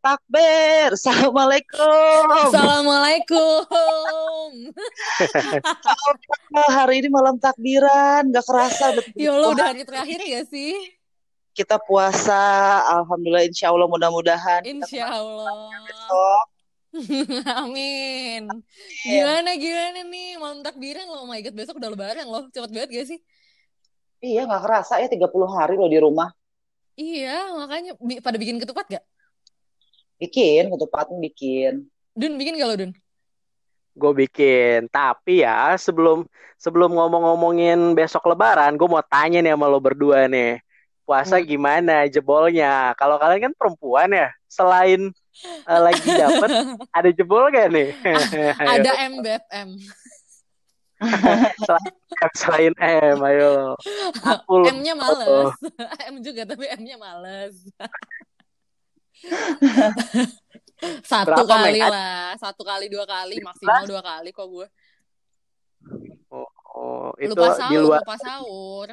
Takbir. Assalamualaikum. Assalamualaikum. Hari ini malam takbiran, nggak kerasa. Ya Allah, udah hari terakhir ya sih? Kita puasa, Alhamdulillah, Insya Allah mudah-mudahan. Insya Allah. Besok. Amin. Gimana gimana nih malam takbiran loh? Oh my god, besok udah lebaran loh. Cepet banget gak sih? Iya, nggak kerasa ya 30 hari loh di rumah. Iya, makanya pada bikin ketupat gak? Bikin, ketupatnya bikin. Dun bikin gak lo Dun? gue bikin. Tapi ya sebelum sebelum ngomong-ngomongin besok Lebaran, gue mau tanya nih sama lo berdua nih. Puasa Hmm. gimana jebolnya? Kalau kalian kan perempuan ya, selain eh, lagi dapet, ada jebol gak nih? Ada MBFM. selain, selain M, ayo. Aku M-nya males. M juga tapi M-nya males. Satu Berapa, kali lah, satu kali dua kali maksimal dua kali kok gue. Oh, itu Lupa di sahur, luar. lupa sahur.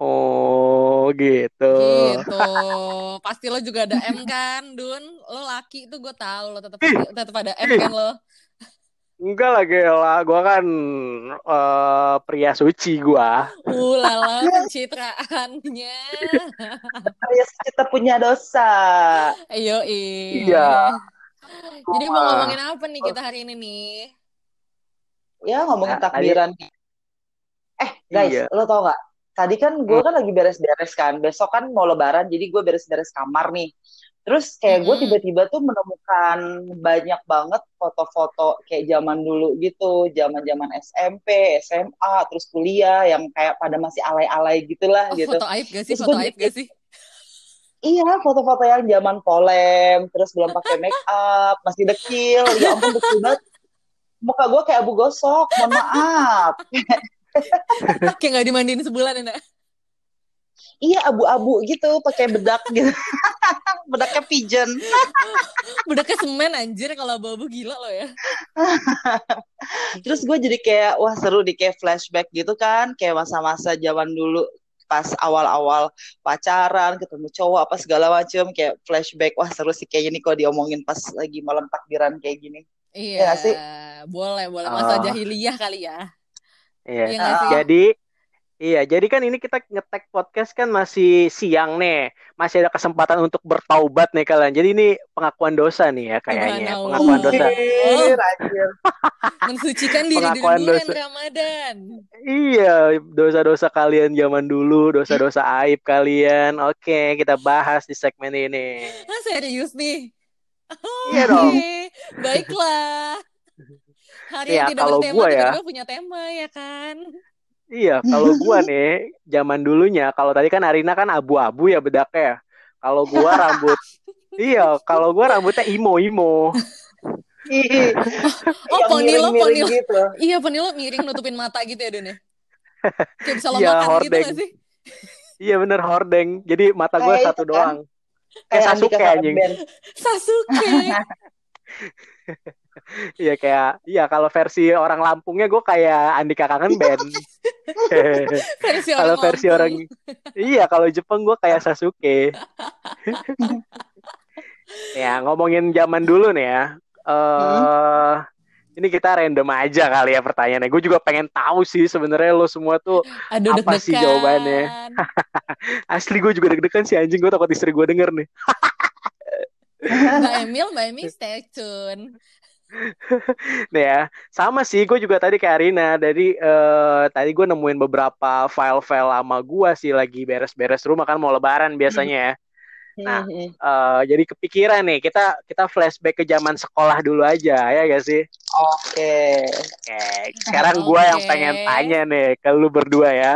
Oh, gitu. Gitu. Pasti lo juga ada M kan, Dun? Lo laki itu gue tahu lo tetap tetap ada M kan lo. Enggak lah, gila. Gue kan eh, pria suci gua. Uh lala pencitraannya. Ya, kita punya dosa. Ayo Iya. Jadi mau ngomongin apa nih kita hari ini nih? Ya, ngomongin Nah, takbiran. Eh, guys, Iya. lo tau gak? Tadi kan gue kan lagi beres-beres kan. Besok kan mau lebaran, jadi gue beres-beres kamar nih. Terus kayak gue tiba-tiba tuh menemukan banyak banget foto-foto kayak zaman dulu gitu. Zaman-zaman SMP, SMA, terus kuliah yang kayak pada masih alay-alay gitulah Oh, gitu. foto aib gak sih? Terus Foto gua aib gak sih? Iya, foto-foto yang zaman polem, terus belum pakai make up, masih dekil. Ya ampun, dekil banget. Muka gue kayak abu gosok, mohon maaf. Kayak gak dimandiin sebulan ya, Nak? Iya, abu-abu gitu, pakai bedak gitu. Bedaknya pigeon. Bedaknya semen anjir kalau abu-abu gila lo ya. Terus gue jadi kayak, wah seru di kayak flashback gitu kan, kayak masa-masa zaman dulu pas awal-awal pacaran, ketemu cowok apa segala macem, kayak flashback, wah seru sih kayaknya nih kalau diomongin pas lagi malam takbiran kayak gini. Iya, nggak sih? boleh, boleh. Masa Oh. jahiliyah kali ya. Iya. Iya sih? Jadi Iya, jadi kan ini kita ngetek podcast kan masih siang nih. Masih ada kesempatan untuk bertaubat nih kalian. Jadi ini pengakuan dosa nih ya kayaknya. Pengakuan dosa. Mensucikan diri di Pengakuan bulan dosa. Ramadan. Iya, dosa-dosa kalian zaman dulu, dosa-dosa aib kalian. Oke, kita bahas di segmen ini. Ah, serius nih? Iya Oke, dong. baiklah. Hari Iya, yang tidak kalau bertema gua ya. tiba-tiba punya tema ya kan? Iya, kalau gua nih zaman dulunya, kalau tadi kan Arina kan abu-abu ya bedaknya. Kalau gua rambut Iya, kalau gua rambutnya imo-imo. Ih, Oh, yang poni lo, miring-miring poni lo. gitu. Iya, poni lo miring nutupin mata gitu ya, Don ya? Kayak bisa Iya, makan gitu hordeng. gak sih? Iya bener hordeng. Jadi mata gua Kayak satu kan. doang. Kayak Kayak Sasuke anjing. Sasuke. Iya kayak iya kalau versi orang Lampungnya gue kayak Andika Kangen Band. Versi kalau versi orang iya kalau Jepang gue kayak Sasuke. ya ngomongin zaman dulu nih ya. Eh ini kita random aja kali ya pertanyaannya. Gue juga pengen tahu sih sebenarnya lo semua tuh Aduh, apa sih deg-degan. jawabannya? asli gue juga deg-degan sih anjing gue takut istri gue denger nih. Mbak Emil, Mbak Emil stay tune. Nih ya, sama sih gue juga tadi kayak Arina. Dari eh, tadi gue nemuin beberapa file-file lama gue sih lagi beres-beres rumah kan mau lebaran biasanya ya. Nah, Mhm. Eh, jadi kepikiran nih kita kita flashback ke zaman sekolah dulu aja ya gak sih? Oke. Oke, sekarang gue yang pengen tanya nih ke lu berdua ya.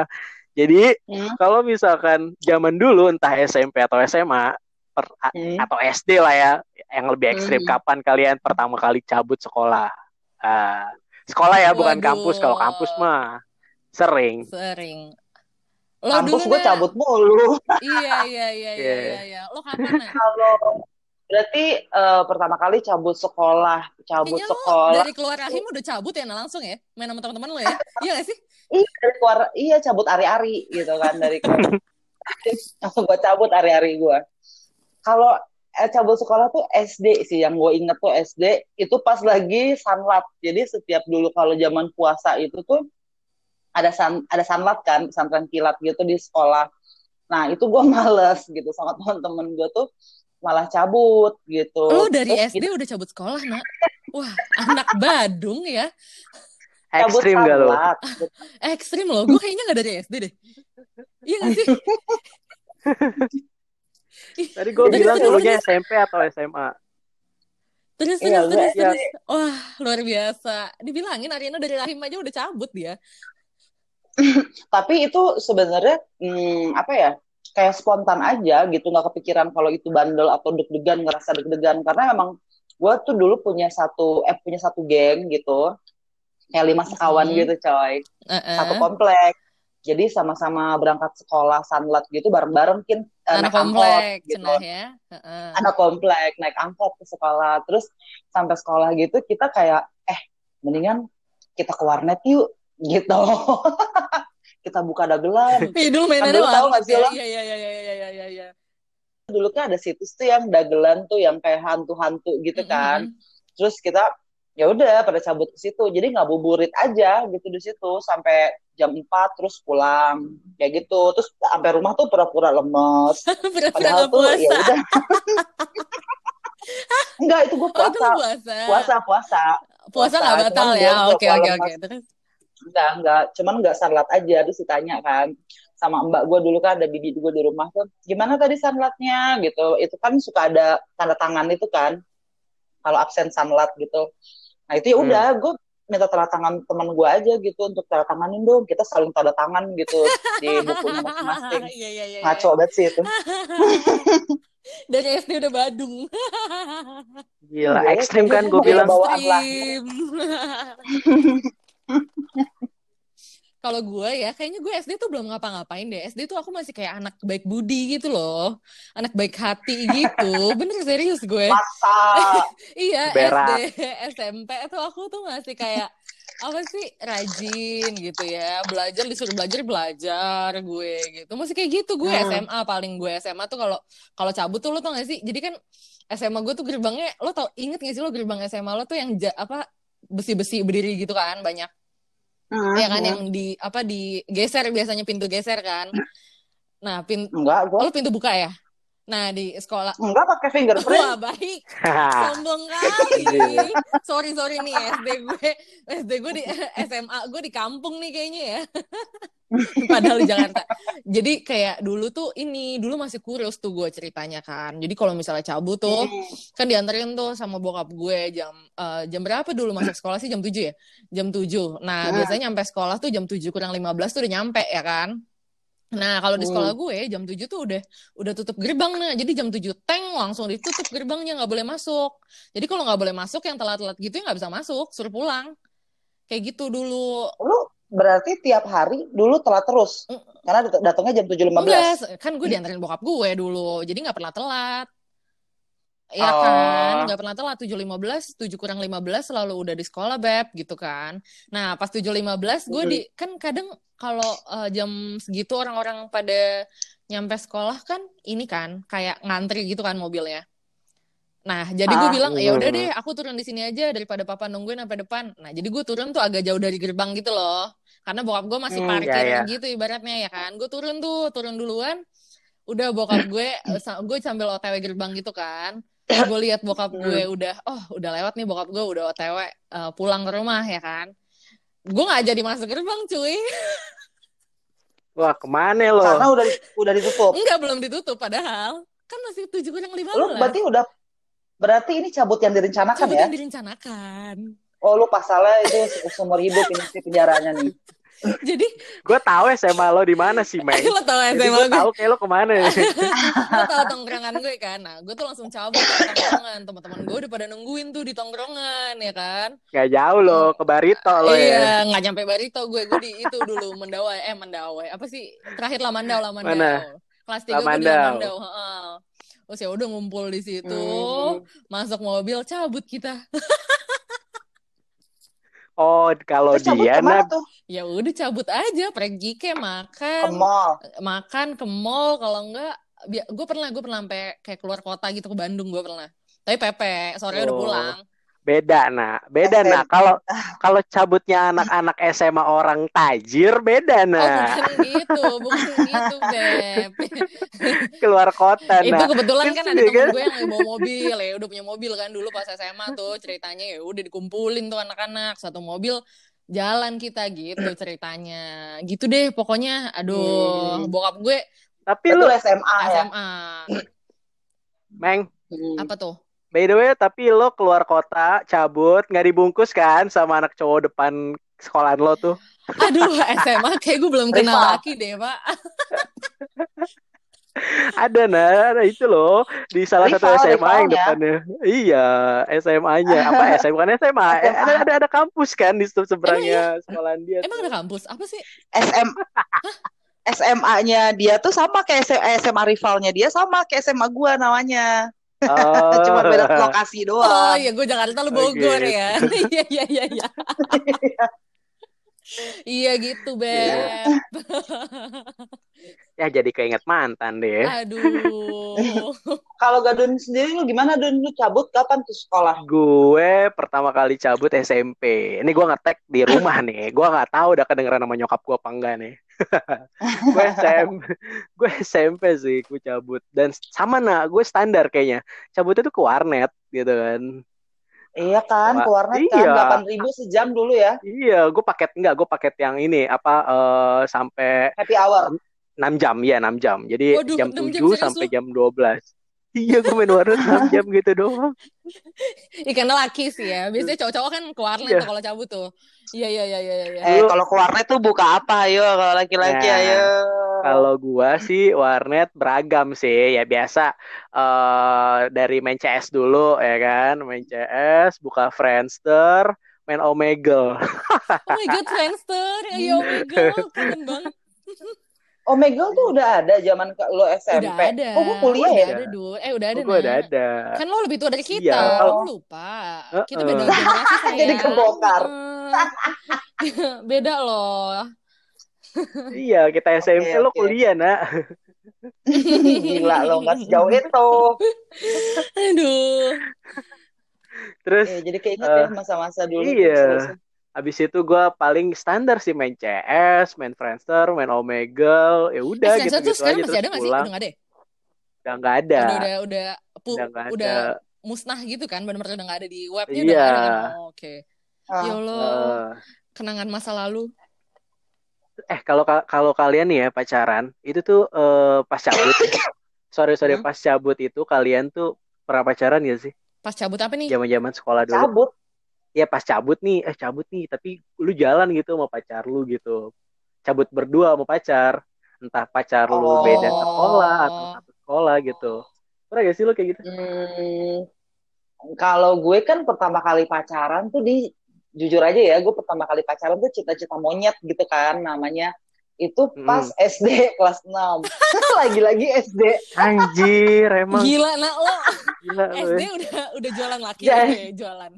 Jadi Hmm. kalau misalkan zaman dulu entah SMP atau SMA per- a- Hmm. atau SD lah ya, yang lebih ekstrim Hmm. kapan kalian pertama kali cabut sekolah? Ah, sekolah ya bukan Waduh. kampus. Kalau kampus mah sering. Sering. Lo Kampus gue Nak. cabut mulu. Iya, iya, iya, iya, Iya. iya, iya. Lo kapan? Kalau berarti eh, pertama kali cabut sekolah, cabut Kayaknya lo sekolah. dari keluar rahim udah cabut ya, nah langsung ya? Main sama teman-teman lo ya? Iya gak sih? Iya, dari keluar, iya cabut ari-ari gitu kan dari keluar. Langsung gue cabut ari-ari gue. Kalau eh, cabut sekolah tuh SD sih yang gue inget tuh SD itu pas lagi sunlat jadi setiap dulu kalau zaman puasa itu tuh ada san ada sunlat kan pesantren kilat gitu di sekolah nah itu gue males gitu sama teman-teman gue tuh malah cabut gitu Lu dari Terus SD gitu, udah cabut sekolah, Nak? Wah, anak Badung ya. cabut Ekstrim gak lo? Ekstrim loh. Gue kayaknya gak dari SD deh. Iya gak sih? Tadi gue bilang dulunya. SMP atau SMA. Terus, Iya, terus, gue- terus, iya. terus. Wah, luar biasa. Dibilangin Ariana dari rahim aja udah cabut dia. tapi itu sebenarnya hmm, apa ya kayak spontan aja gitu nggak kepikiran kalau itu bandel atau deg-degan ngerasa deg-degan karena emang gue tuh dulu punya satu eh punya satu geng gitu kayak lima sekawan Mhm. gitu coy Uh-uh. satu komplek jadi sama-sama berangkat sekolah sunlat gitu bareng-bareng mungkin eh, Anak naik angkot komplek, gitu cenah ya. Heeh. anak komplek naik angkot ke sekolah terus sampai sekolah gitu kita kayak eh mendingan kita ke warnet yuk gitu kita buka dagelan Ih, dulu mainannya dulu tahu nggak sih ya. lo? Iya, iya, iya, iya, iya, iya, iya, iya. dulu kan ada situs tuh yang dagelan tuh yang kayak hantu-hantu gitu kan Mm-mm. terus kita ya udah pada cabut ke situ. Jadi ngabuburit aja gitu di situ. Sampai jam 4 terus pulang. Kayak gitu. Terus sampai rumah tuh pura-pura lemes. Pura-pura padahal tuh ya puasa. udah. Enggak itu gue Oh, puasa. lu puasa. puasa puasa. Puasa nggak batal ya? Oke, oke, oke. Terus, enggak enggak cuman enggak sanlat aja terus ditanya kan. Sama mbak gue dulu kan ada bibi gue di rumah tuh. Gimana tadi sanlatnya gitu. Itu kan suka ada tanda tangan itu kan. Kalau absen sanlat gitu nah itu ya Hmm. udah gue minta tanda tangan teman gue aja gitu untuk tanda tanganin dong kita saling tanda tangan gitu di bukunya masing-masing Iya, iya, iya. ngaco banget sih itu Dari SD udah Badung. Gila, ekstrim kan gue bilang. bawaan lah. Kalau gue ya, kayaknya gue SD tuh belum ngapa-ngapain deh. SD tuh aku masih kayak anak baik budi gitu loh. Anak baik hati gitu. Bener serius gue. masa Iya, Berak. SD, SMP tuh aku tuh masih kayak apa sih rajin gitu ya. Belajar disuruh belajar belajar gue gitu. Masih kayak gitu gue Hmm. SMA paling gue SMA tuh kalau kalau cabut tuh lo tau gak sih? Jadi kan SMA gue tuh gerbangnya lo tau inget gak sih lo gerbang SMA lo tuh yang ja- apa besi-besi berdiri gitu kan banyak Hmm, ya kan yang di apa digeser biasanya pintu geser kan. Nah, pin enggak gue lo pintu buka ya? Nah, di sekolah enggak pakai fingerprint Wah baik, sombong kali. sorry sorry nih SD gue, SD gue di SMA gue di kampung nih kayaknya ya. Padahal di Jakarta. Jadi kayak dulu tuh ini dulu masih kurus tuh gue ceritanya kan. Jadi kalau misalnya cabut tuh Hmm. kan dianterin tuh sama bokap gue jam eh, jam berapa dulu masuk sekolah sih jam 7 ya? Jam 7. Nah, Hmm. biasanya nyampe sekolah tuh jam 7 kurang 15 tuh udah nyampe ya kan? Nah, kalau di sekolah gue jam 7 tuh udah udah tutup gerbang nah. Jadi jam 7 teng langsung ditutup gerbangnya nggak boleh masuk. Jadi kalau nggak boleh masuk yang telat-telat gitu ya nggak bisa masuk, suruh pulang. Kayak gitu dulu. lu berarti tiap hari dulu telat terus Mm. karena dat- datangnya jam 7.15 Enggak, kan gue diantarin bokap gue dulu. Jadi nggak pernah telat. Iya Oh. kan, nggak pernah telat 7.15, 7 kurang 15 selalu udah di sekolah beb gitu kan. Nah pas 7.15 gue di kan kadang kalau eh, jam segitu orang-orang pada nyampe sekolah kan ini kan kayak ngantri gitu kan mobilnya. Nah jadi gue Ah, bilang ya udah hmm. deh aku turun di sini aja daripada papa nungguin sampai depan. Nah jadi gue turun tuh agak jauh dari gerbang gitu loh. Karena bokap gue masih Hmm, parkir ya, ya. gitu ibaratnya ya kan. Gue turun tuh, turun duluan. Udah bokap gue, eh, gue sambil OTW gerbang gitu kan. Gue lihat bokap gue udah, oh udah lewat nih bokap gue udah OTW eh, pulang ke rumah ya kan. Gue nggak jadi masuk gerbang cuy. Wah, ke mana lo? karena udah udah ditutup Enggak belum ditutup padahal. Kan masih tujuh kurang lima lu berarti udah berarti ini cabut yang direncanakan Cabut ya yang direncanakan. oh lu pasalnya itu se- seumur hidup ini sih penjaranya nih Jadi Gue tahu SMA lo di mana sih, Meng. lo Jadi SMA gue gue, tahu kayak lo ke mana. lo tau tongkrongan gue kan. Nah gue tuh langsung cabut ke tongkrongan. Teman-teman gue udah pada nungguin tuh di tongkrongan ya kan. Gak jauh lo, ke Barito lo ya. Iya, nggak nyampe Barito gue. Gue di itu dulu Mendawai. Eh, Mendawai. Apa sih? Terakhir Lamandau, Lamandau. Mana? Kelas 3 gue di Lamandau. Heeh. Terus ya udah ngumpul di situ. Hmm. Masuk mobil, cabut kita. Oh, kalau terus dia nah, Ya udah cabut aja, pergi ke ke makan, mall. Makan ke mall kalau enggak gue pernah gue pernah sampai kayak keluar kota gitu ke Bandung gue pernah. Tapi Pepe sore oh. udah pulang beda nak. Beda nak. Kalau kalau cabutnya anak-anak SMA orang tajir beda nak. oh, bukan gitu. Bukan gitu beb. Keluar kota itu kebetulan kan ada temen gue yang bawa mobil ya udah punya mobil kan dulu pas SMA tuh ceritanya ya udah dikumpulin tuh anak-anak. Satu mobil jalan kita gitu ceritanya. Gitu deh pokoknya. Aduh hmm. bokap gue tapi lu SMA SMA ya? Meng. Hmm. apa tuh By the way, tapi lo keluar kota, cabut, nggak dibungkus kan sama anak cowok depan sekolahan lo tuh? Aduh, SMA kayak gue belum kenal laki deh, Pak. ada nah, itu loh di salah rival, satu SMA yang depannya. Iya, SMA-nya apa SMA kan SMA. SMA. Ada, ada ada kampus kan di seberangnya iya? sekolahan dia. Emang tuh. ada kampus? Apa sih? SM SMA-nya dia tuh sama kayak SMA rivalnya dia sama kayak SMA gua namanya. Oh. Cuma beda lokasi doang. Oh iya, gue Jakarta lu Bogor okay. ya. Iya iya iya iya. iya gitu, Beb. Yeah. ya jadi keinget mantan deh. Aduh. Kalau Gadun sendiri lu gimana Dun? Lu cabut kapan tuh sekolah? Gue pertama kali cabut SMP. Ini gue ngetek di rumah nih. Gue nggak tahu udah kedengeran sama nyokap gue apa enggak nih. gue SMP, gue SMP sih gue cabut dan sama nah gue standar kayaknya cabutnya tuh ke warnet gitu kan Iya kan, ke warnet kan, iya. kan delapan ribu sejam dulu ya. Iya, gue paket enggak, gue paket yang ini apa uh, sampai happy hour. 6 jam ya 6 jam. Jadi Waduh, jam 7 jam sampai jam 12. Iya gue main warnet 6 jam gitu doang. Ikan laki sih ya. Biasanya cowok-cowok kan ke warnet iya. kalau cabut tuh. Iya iya iya iya. iya. Eh kalau ke warnet tuh buka apa ayo kalau laki-laki nah, ayo. Kalau gua sih warnet beragam sih ya biasa uh, dari main CS dulu ya kan main CS buka Friendster main Omegle. oh my god Friendster ya Omegle keren banget. Omegle tuh udah ada zaman lo SMP. Udah ada. Oh, gue kuliah udah ya? Ada dulu. Eh, udah ada. Oh, gue udah ada. Kan lo lebih tua dari kita. Iya. Kamu lupa. Uh -uh. Kita beda generasi. Jadi kebongkar. beda loh. Iya, kita SMP okay, lo okay. kuliah, Nak. Gila lo nggak sejauh itu. Aduh. Terus. Ya, jadi keinget uh, ya masa-masa dulu. Iya. Habis itu gue paling standar sih main CS, main Friendster, main Omegle, ya udah eh, gitu gitu aja terus ada pulang. Udah nggak ada? Udah nggak ada. Udah udah udah pu- udah, gak udah ada. musnah gitu kan, benar-benar udah nggak ada di webnya iya. udah ada. Kan? Oh, Oke. Okay. Uh, ya Allah, uh, kenangan masa lalu. Eh kalau kalau kalian nih ya pacaran, itu tuh uh, pas cabut. sorry sorry, hmm? pas cabut itu kalian tuh pernah pacaran ya sih? Pas cabut apa nih? Zaman-zaman sekolah dulu. Cabut ya pas cabut nih eh cabut nih tapi lu jalan gitu sama pacar lu gitu cabut berdua sama pacar entah pacar oh. lu beda sekolah atau satu sekolah gitu pernah gak sih lu kayak gitu hmm, kalau gue kan pertama kali pacaran tuh di jujur aja ya gue pertama kali pacaran tuh cita-cita monyet gitu kan namanya itu pas hmm. SD kelas 6 lagi-lagi SD anjir emang. Gila nak lo. Gila, SD lo. udah udah jualan laki jadi, ya, jualan.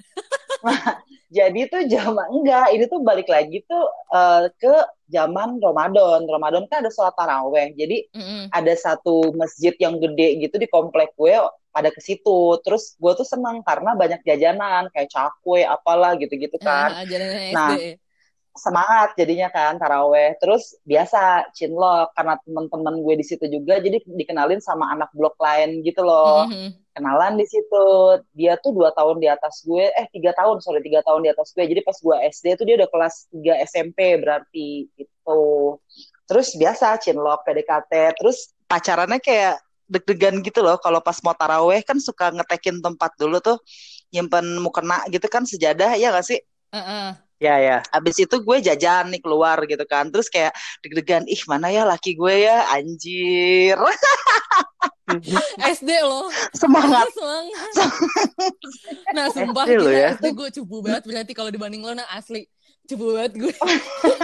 Jadi tuh zaman enggak. Ini tuh balik lagi tuh uh, ke zaman Ramadan. Ramadan kan ada sholat taraweh. Jadi mm -hmm. ada satu masjid yang gede gitu di komplek gue pada ke situ. Terus gue tuh senang karena banyak jajanan kayak cakwe apalah gitu-gitu kan. Uh, nah semangat jadinya kan taraweh. Terus biasa cinlok karena teman-teman gue di situ juga jadi dikenalin sama anak blok lain gitu loh. Mm-hmm. kenalan di situ. Dia tuh dua tahun di atas gue eh tiga tahun sorry tiga tahun di atas gue. Jadi pas gue SD tuh dia udah kelas 3 SMP berarti itu terus biasa cinlok PDKT terus pacarannya kayak deg-degan gitu loh. Kalau pas mau taraweh kan suka ngetekin tempat dulu tuh nyimpen mukena gitu kan sejadah ya gak sih? Uh-uh Ya ya. Abis itu gue jajan nih keluar gitu kan. Terus kayak deg-degan, ih mana ya laki gue ya, anjir. SD loh. Semangat. Semangat. nah sumpah SD gila, ya. SD gue cupu banget berarti kalau dibanding lo nah asli. Cupu banget gue.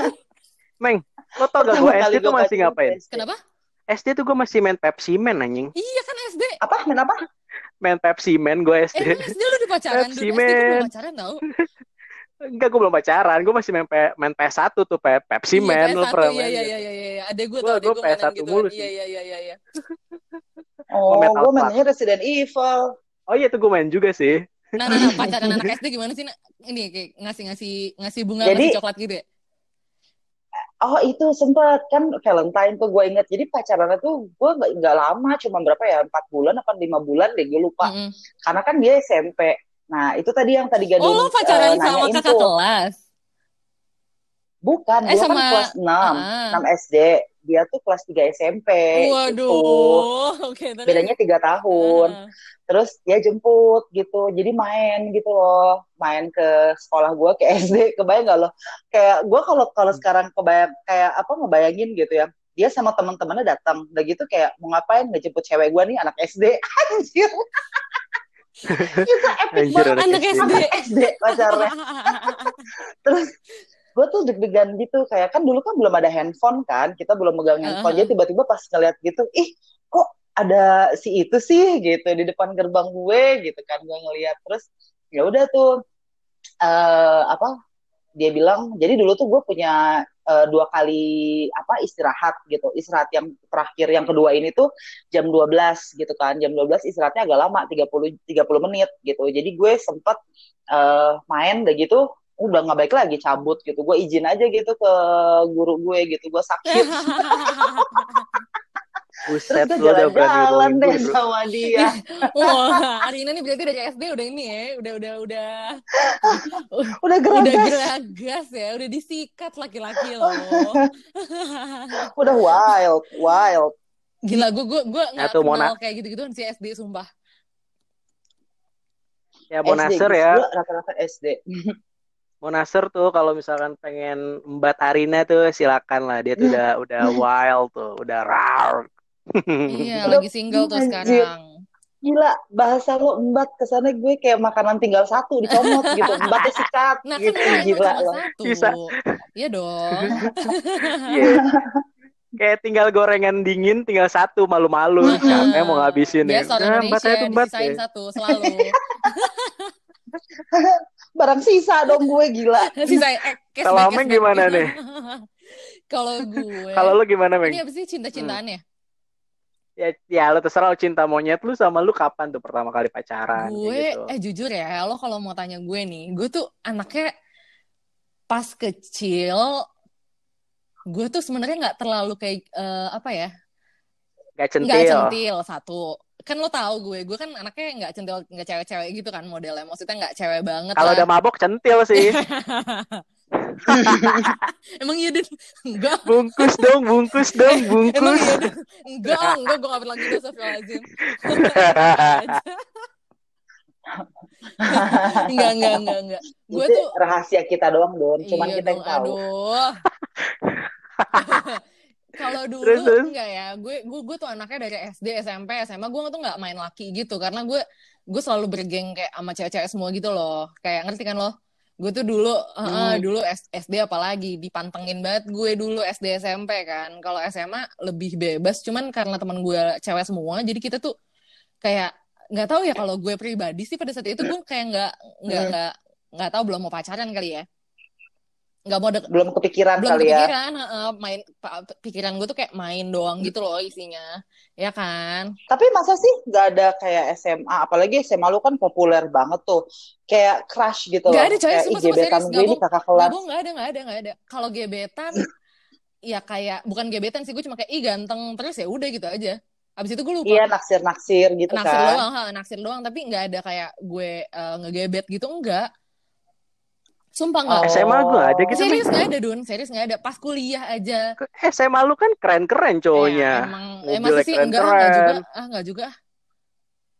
Meng, lo tau gak gue SD tuh masih ngapain? Kenapa? SD tuh gue masih main Pepsi Man anjing. Iya kan SD. Apa? Main apa? Main Pepsi Man gue SD. Eh, SD lu udah pacaran Pepsi dulu. Man. SD gue pacaran tau. Enggak, gue belum pacaran. Gue masih main, pe main PS1 tuh, pe Pepsi iya, Man. PS1, lo pernah iya, main iya, iya, iya, iya. Ada gue tau, gue PS1 gitu. mulu Iya, iya, iya, iya. iya. Oh, gue mainnya Resident Evil. Oh iya, itu gue main juga sih. Nah, nah, nah, pacaran anak SD gimana sih? Nak? Ini kayak ngasih-ngasih ngasih bunga, Jadi- ngasih coklat gitu ya? Oh itu sempet kan Valentine tuh gue inget. Jadi pacarannya tuh gue nggak nggak lama, cuma berapa ya empat bulan apa lima bulan deh gue lupa. Mm-mm. Karena kan dia SMP. Nah itu tadi yang tadi Gadun Oh, lo pacaran eh, sama kakak kelas? Bukan, Eh, gue sama- kan kelas 6, Ah. 6 SD. Dia tuh kelas 3 SMP. gitu. Waduh, oke. terus? Bedanya tiga tahun. Ah. Terus dia jemput gitu. Jadi main gitu loh. Main ke sekolah gue ke SD. Kebayang gak lo? Kayak gue kalau kalau sekarang kebayang kayak apa ngebayangin gitu ya. Dia sama teman-temannya datang. Udah gitu kayak mau ngapain ngejemput cewek gue nih anak SD. Anjir. Itu epic Anjir, banget. anak SD. SD. Anak SD pacarnya. Terus gue tuh deg-degan gitu kayak kan dulu kan belum ada handphone kan kita belum megang handphone Uh-huh. jadi tiba-tiba pas ngeliat gitu ih kok ada si itu sih gitu di depan gerbang gue gitu kan gue ngeliat terus ya udah tuh eh apa dia bilang jadi dulu tuh gue punya eh, dua kali apa istirahat gitu. Istirahat yang terakhir yang kedua ini tuh jam 12 gitu kan. Jam 12 istirahatnya agak lama 30 30 menit gitu. Jadi gue sempet eh, main udah gitu udah nggak baik lagi cabut gitu. Gue izin aja gitu ke guru gue gitu. Gue sakit terus Buset, gue lu udah berani jalan-jalan deh guru. sama dia Wah, Arina nih berarti dari SD udah ini ya, udah udah udah udah udah geragas geragas ya, udah disikat laki-laki loh. udah wild wild Gila, gue gue gue nggak kenal Mona. kayak gitu-gituan si SD sumpah. Ya gitu. ya, Gue rata-rata SD mau Nasr tuh kalau misalkan pengen Mbak Arina tuh silakan lah. Dia tuh udah udah wild tuh, udah rar. Iya, Udah, lagi single tuh anjir. sekarang. gila bahasa lo embat ke sana gue kayak makanan tinggal satu dicomot gitu embatnya sikat Nah, kan gitu emang gila lo satu. Bisa. Iya dong. Iya. Kayak tinggal gorengan dingin, tinggal satu malu-malu. Yang mau ngabisin ya? Biasa orang Nah, Mbak Indonesia saya tuh ya. satu selalu. barang sisa dong gue gila Sisain eh, Kalau gimana nih? Kalau gue Kalau lu gimana, Meng? Ini apa sih cinta-cintaannya? Ya, ya lu terserah lu cinta monyet lu sama lu kapan tuh pertama kali pacaran gue gitu. eh jujur ya lo kalau mau tanya gue nih gue tuh anaknya pas kecil gue tuh sebenarnya nggak terlalu kayak eh, apa ya Gak nggak centil. centil satu kan lo tahu gue gue kan anaknya nggak centil nggak cewek-cewek gitu kan modelnya maksudnya nggak cewek banget Kalau udah mabok centil sih. emang iya deh enggak bungkus dong, bungkus dong, emang bungkus. iya deh enggak enggak gue pernah gitu Astagfirullahaladzim enggak enggak enggak enggak gue itu tuh rahasia kita doang don cuman Iya kita yang dong, tahu aduh. Kalau dulu Terus, terus? enggak ya, gue gue gue tuh anaknya dari SD, SMP, SMA gue tuh nggak main laki gitu karena gue gue selalu bergeng kayak sama cewek-cewek semua gitu loh. Kayak ngerti kan lo? Gue tuh dulu Hmm. dulu S- SD apalagi dipantengin banget gue dulu SD SMP kan. Kalau SMA lebih bebas, cuman karena teman gue cewek semua, jadi kita tuh kayak nggak tahu ya kalau gue pribadi sih pada saat itu gue kayak nggak nggak Hmm. nggak nggak tahu belum mau pacaran kali ya nggak mau dek belum kepikiran belum kali ya. kepikiran heeh, main pa- pikiran gue tuh kayak main doang gitu loh isinya. Ya kan? Tapi masa sih nggak ada kayak SMA apalagi SMA lu kan populer banget tuh. Kayak crush gitu loh. ada, coy. kayak Sumpah, "Ih, sumpah, gebetan gue ini kakak kelas. nggak ada nggak ada nggak ada. Kalau gebetan ya kayak bukan gebetan sih gue cuma kayak ih ganteng terus ya udah gitu aja. Abis itu gue lupa. Iya naksir naksir gitu naksir kan. doang ha, naksir doang. Tapi nggak ada kayak gue eh, ngegebet gitu enggak sumpah nggak Oh. SMA gue ada gitu. serius nggak ada dun serius nggak ada pas kuliah aja SMA lu kan keren-keren Ya, cowoknya. emang eh, Mobilnya masa sih enggak enggak keren-keren. juga ah enggak juga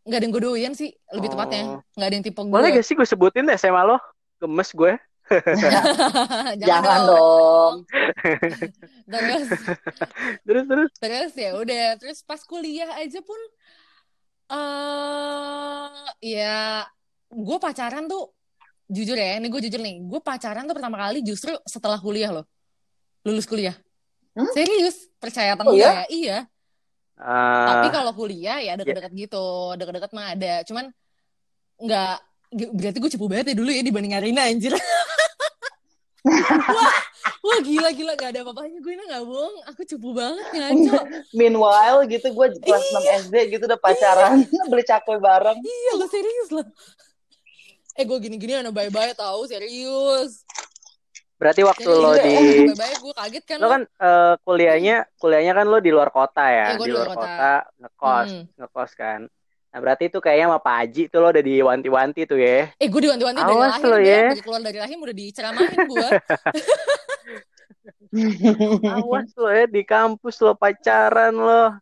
enggak ada yang gue doyan sih lebih Oh. tepatnya enggak ada yang tipe gue Boleh gak sih gue sebutin deh SMA lo? Gemes gue. jangan, jangan dong terus Terus terus. terus ya udah terus pas kuliah aja pun eh ya gue pacaran tuh jujur ya ini gue jujur nih. Gue pacaran tuh pertama kali justru setelah kuliah loh. Lulus kuliah. Hmm? serius? Percaya atau Oh, enggak ya? Iya. Tapi Ah, kalau kuliah ya deket-deket gitu, deket-deket mah ada. Cuman nggak berarti gue cepu banget ya dulu ya dibanding Arina anjir. Wah, wah gila gila. Gak ada apa-apanya. Gue ini gak bohong. Aku cupu banget ngaco Meanwhile gitu gue kelas Iya. 6 SD gitu udah pacaran, beli cakwe bareng. iya lo serius lo eh gue gini-gini anak bye-bye tahu serius Berarti waktu lo di bye-bye gue kaget kan lo kan eh, kuliahnya kuliahnya kan lo di luar kota ya, gua di luar kota, kota. ngekos, Hmm. ngekos kan. Nah, berarti itu kayaknya sama Pak Haji tuh lo udah diwanti-wanti tuh ya. Eh gue diwanti-wanti dari lahir lo ya. Dari keluar dari rahim udah diceramahin gue Awas lo ya di kampus lo pacaran lo.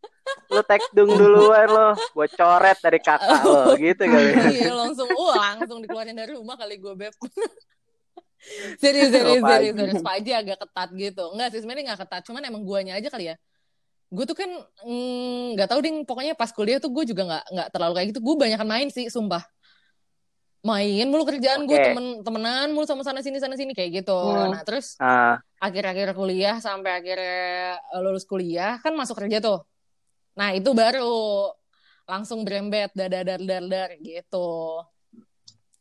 Lo tekdung duluan lo. Gue coret dari kakak lo gitu kali. Iya langsung Wah langsung dikeluarin dari rumah kali gue Beb. Serius serius serius serius. Pak Haji agak ketat gitu. Enggak sih sebenarnya gak ketat Cuman emang guanya aja kali ya. Gue tuh kan mm, nggak tahu deh pokoknya pas kuliah tuh gue juga nggak nggak terlalu kayak gitu. Gue banyakan main sih sumpah main mulu kerjaan gue Oke. temen temenan mulu sama sana sini sana sini kayak gitu Hmm. nah terus Ah, akhir-akhir kuliah sampai akhirnya lulus kuliah kan masuk kerja tuh. Nah itu baru langsung berembet dadar dar dar dar gitu.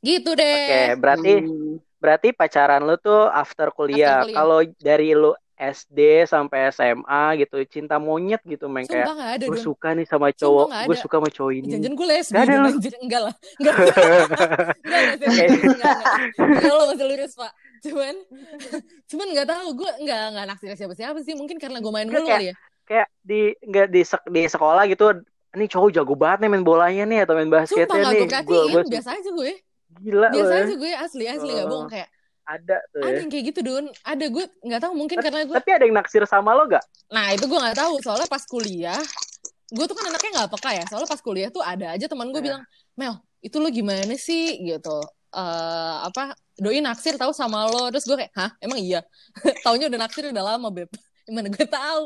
Gitu Oke, deh. berarti Hmm. berarti pacaran lo tuh after kuliah. After kuliah. Kalau dari lo SD sampai SMA gitu, cinta monyet gitu, meng kayak gak ada gue suka nih sama cowok, gue suka sama cowok ini. Jangan gue lesbi Nggak ada lu. Enggak lah. Enggak. Enggak, lo masih lurus pak. Cuman, cuman nggak tahu gue nggak nggak naksir siapa-siapa sih. Mungkin karena gue main mulu kali ya. kayak di nggak di sek- di sekolah gitu ini cowok jago banget nih main bolanya nih atau main basketnya nih gue Biasa aja gue. gila Biasa aja gue asli asli nggak Oh. bohong kayak. Ada tuh Ada ya. yang kayak gitu Don. Ada. Gue nggak tahu mungkin karena gue tapi ada yang naksir sama lo gak Nah itu gue nggak tahu. Soalnya pas kuliah gue tuh kan anaknya nggak peka ya. Soalnya pas kuliah tuh ada aja teman gue Nah. bilang Mel itu lo gimana sih? Gitu. Eh apa doi naksir tahu sama lo. Terus gue kayak hah? Emang iya? Taunya udah naksir udah lama beb. Gimana gue tahu?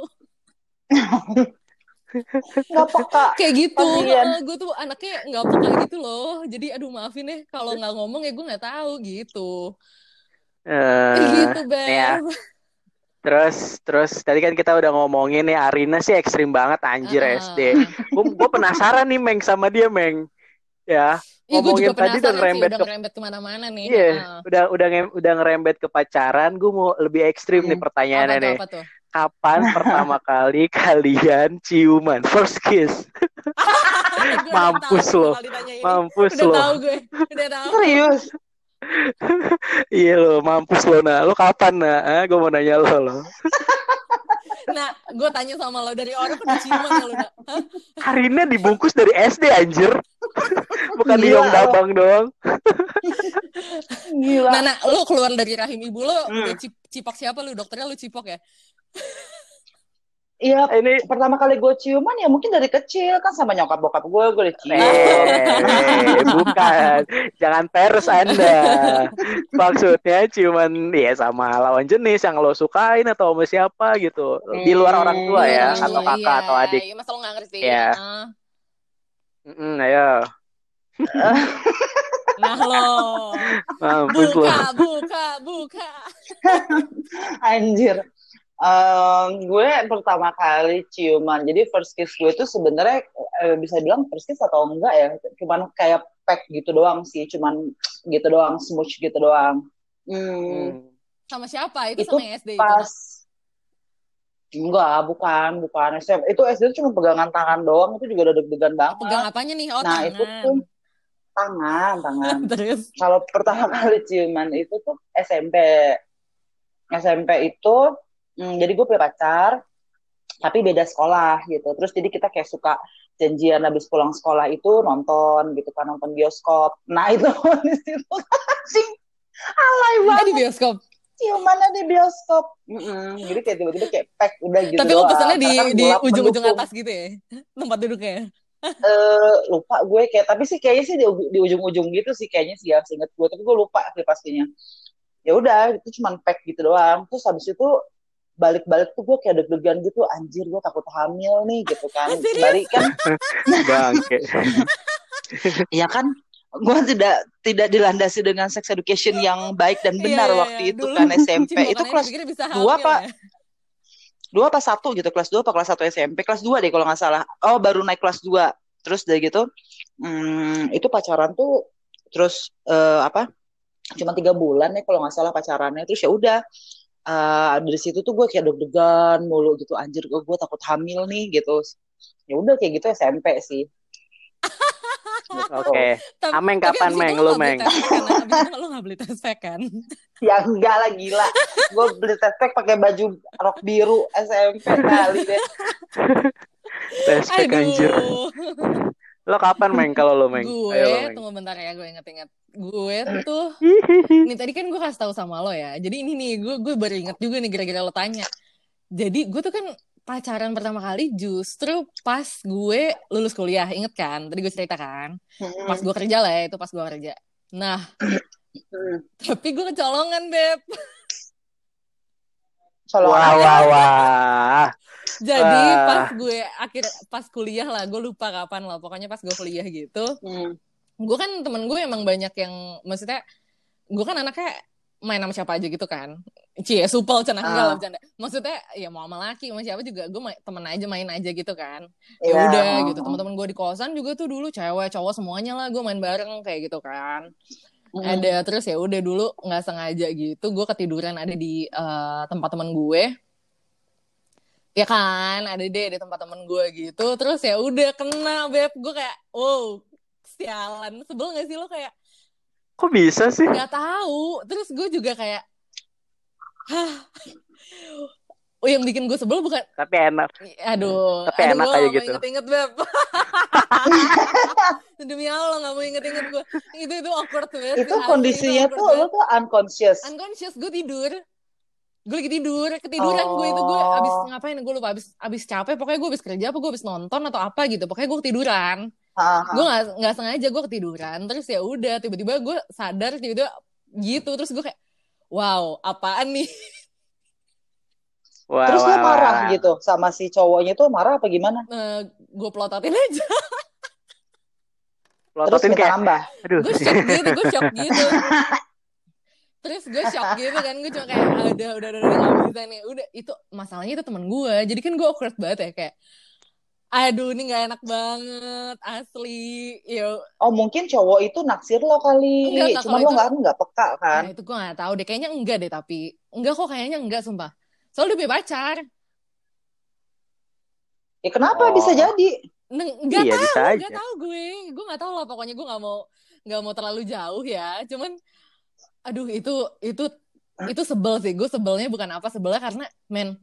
Nggak peka. kayak gitu. Kasian. gue tuh anaknya nggak peka gitu loh. Jadi aduh maafin ya. Kalau nggak ngomong ya gue nggak tahu. Gitu Eh, gitu beb ya. terus terus tadi kan kita udah ngomongin nih Arina sih ekstrim banget anjir ah, SD gue penasaran nih meng sama dia meng ya Iya gue juga ngomongin tadi penasaran dan sih rembet udah ke- ke mana-mana nih Iya, Ah. udah udah nge- udah ngerembet ke pacaran. Gue mau lebih ekstrim nih Hmm. pertanyaannya apa tuh nih. apa tuh Kapan pertama kali kalian ciuman? First kiss. Udah Mampus lo. Mampus Udah lo. tahu gue, udah tahu. Serius. Iya lo, mampus lo nah. Lo kapan nah? Ah, gue mau nanya lo lo. Nah, gue tanya sama lo dari orang udah ciuman ya lo. Nak? Hah? Harina dibungkus dari SD anjir. Bukan di Yong. Dabang doang. Gila. Nah, nah, lo keluar dari rahim ibu lo, Hmm. udah cip- cipak siapa lo? Dokternya lo cipok ya? Iya, Ini pertama kali gue ciuman ya mungkin dari kecil kan sama nyokap bokap gue gue cium. Eh, bukan. Jangan pers Anda. Maksudnya cuman ya sama lawan jenis yang lo sukain atau sama siapa gitu. Di luar orang tua ya, Hmm, atau kakak iya, atau adik. Iya, masa lo gak ngerti? Iya. Ah. Mm, ayo, Nah lo, mampus lo. buka, buka, buka. Anjir. Em, gue pertama kali ciuman. Jadi first kiss gue itu sebenarnya eh, bisa bilang first kiss atau enggak ya. Cuman kayak peck gitu doang sih. Cuman gitu doang, smooch gitu doang. Hmm, Hmm. Sama siapa? Itu, Itu sama SD itu. pas enggak, bukan, bukan SM. Itu SD itu cuma pegangan tangan doang. Itu juga udah deg-degan banget. Pegang apanya nih? Oh, nah, tangan. itu tuh tangan, tangan. Terus, kalau pertama kali ciuman itu tuh SMP. SMP itu, hmm, jadi gue punya pacar, tapi beda sekolah gitu. Terus jadi kita kayak suka janjian habis pulang sekolah itu nonton gitu kan, nonton bioskop. Nah itu di situ anjing alay banget di bioskop. ciumannya di bioskop. Mm-mm. Jadi kayak tiba-tiba kayak pack udah gitu Tapi lo pesannya di, kan di ujung-ujung atas gitu ya? Tempat duduknya. Eh, lupa gue kayak tapi sih kayaknya sih di, di ujung-ujung gitu sih kayaknya sih ya seinget gue tapi gue lupa sih pastinya ya udah itu cuman pack gitu doang terus habis itu balik-balik tuh gue kayak deg-degan gitu anjir gue takut hamil nih gitu kan balik kan Bangke. ya kan gue tidak tidak dilandasi dengan sex education yang baik dan benar Iya, iya, waktu iya. itu Dulu kan SMP cipokannya itu kelas dua, Pak. ya. dua apa satu gitu kelas dua apa kelas satu SMP kelas dua deh kalau nggak salah oh baru naik kelas dua terus dari gitu hmm, itu pacaran tuh terus eh, apa cuma tiga bulan ya kalau nggak salah pacarannya terus ya udah uh, dari situ tuh gue kayak deg-degan mulu gitu anjir gue gue takut hamil nih gitu ya udah kayak gitu SMP sih Oke. Okay. Ameng kapan Meng lu Meng? Kan? lu gak beli tes pack kan? ya enggak lah gila. Gue beli tes pack pakai baju rok biru SMP kali deh. tes pack anjir. Lo kapan Meng kalau lo Meng? Gue, Ayo, tunggu bentar ya gue inget-inget. Gue tuh, nih tadi kan gue kasih tahu sama lo ya. Jadi ini nih, gue gue baru inget juga nih kira-kira lo tanya. Jadi gue tuh kan pacaran pertama kali justru pas gue lulus kuliah, inget kan? Tadi gue cerita kan? Pas gue kerja lah ya, itu pas gue kerja. Nah, tapi gue kecolongan, Beb. Wah, wah, wah. Jadi pas gue akhir pas kuliah lah, gue lupa kapan lah. Pokoknya pas gue kuliah gitu, hmm. Gue kan temen gue emang banyak yang, maksudnya gue kan anaknya main sama siapa aja gitu kan. Cie, supel cenah uh. enggak lah bercanda. Maksudnya ya mau sama laki sama siapa juga gue temen aja main aja gitu kan. Ya yeah. udah gitu. Teman-teman gue di kosan juga tuh dulu cewek, cowok semuanya lah gue main bareng kayak gitu kan. Mm. Ada terus ya udah dulu nggak sengaja gitu gue ketiduran ada di uh, tempat teman gue. Ya kan, ada deh di tempat temen gue gitu. Terus ya udah kena beb gue kayak, wow, sialan. Sebel gak sih lo kayak Kok bisa sih? Gak tahu. Terus gue juga kayak, hah. Oh yang bikin gue sebel bukan Tapi enak. Aduh Tapi aduh, enak kayak gitu. inget-inget Beb. Demi Allah gak mau inget-inget gue Itu itu awkward banget Itu kondisinya itu tuh Lo tuh unconscious. Unconscious gue tidur. Gue lagi tidur. Ketiduran oh. gue itu Gue abis ngapain? Gue lupa abis, abis capek. Pokoknya gue abis kerja apa Gue abis nonton atau apa gitu. Pokoknya gue ketiduran gue nggak nggak sengaja gue ketiduran terus ya udah tiba-tiba gue sadar tiba-tiba gitu terus gue kayak wow apaan nih? Wow, terus wow, lo marah wow. gitu sama si cowoknya tuh marah apa gimana? Uh, gue pelototin aja. Pelototin terus kayak nambah. aduh. Gue shock gitu gue shock gitu. Terus gue shock gitu kan gue cuma kayak ah, udah udah udah udah gak bisa nih. Udah itu masalahnya itu temen gue jadi kan gue awkward banget ya kayak aduh ini gak enak banget asli. Yo. Oh mungkin cowok itu naksir lo kali. Enggak, cuma lo nggak nggak peka kan? Nah, itu gue nggak tahu deh. Kayaknya enggak deh tapi. Enggak kok kayaknya enggak sumpah. Soalnya dia punya pacar. Ya kenapa? Oh. bisa jadi nggak iya, tahu nggak tahu gue. Gue nggak tahu lah pokoknya gue nggak mau nggak mau terlalu jauh ya. Cuman aduh itu itu itu sebel sih. Gue sebelnya bukan apa sebelnya karena men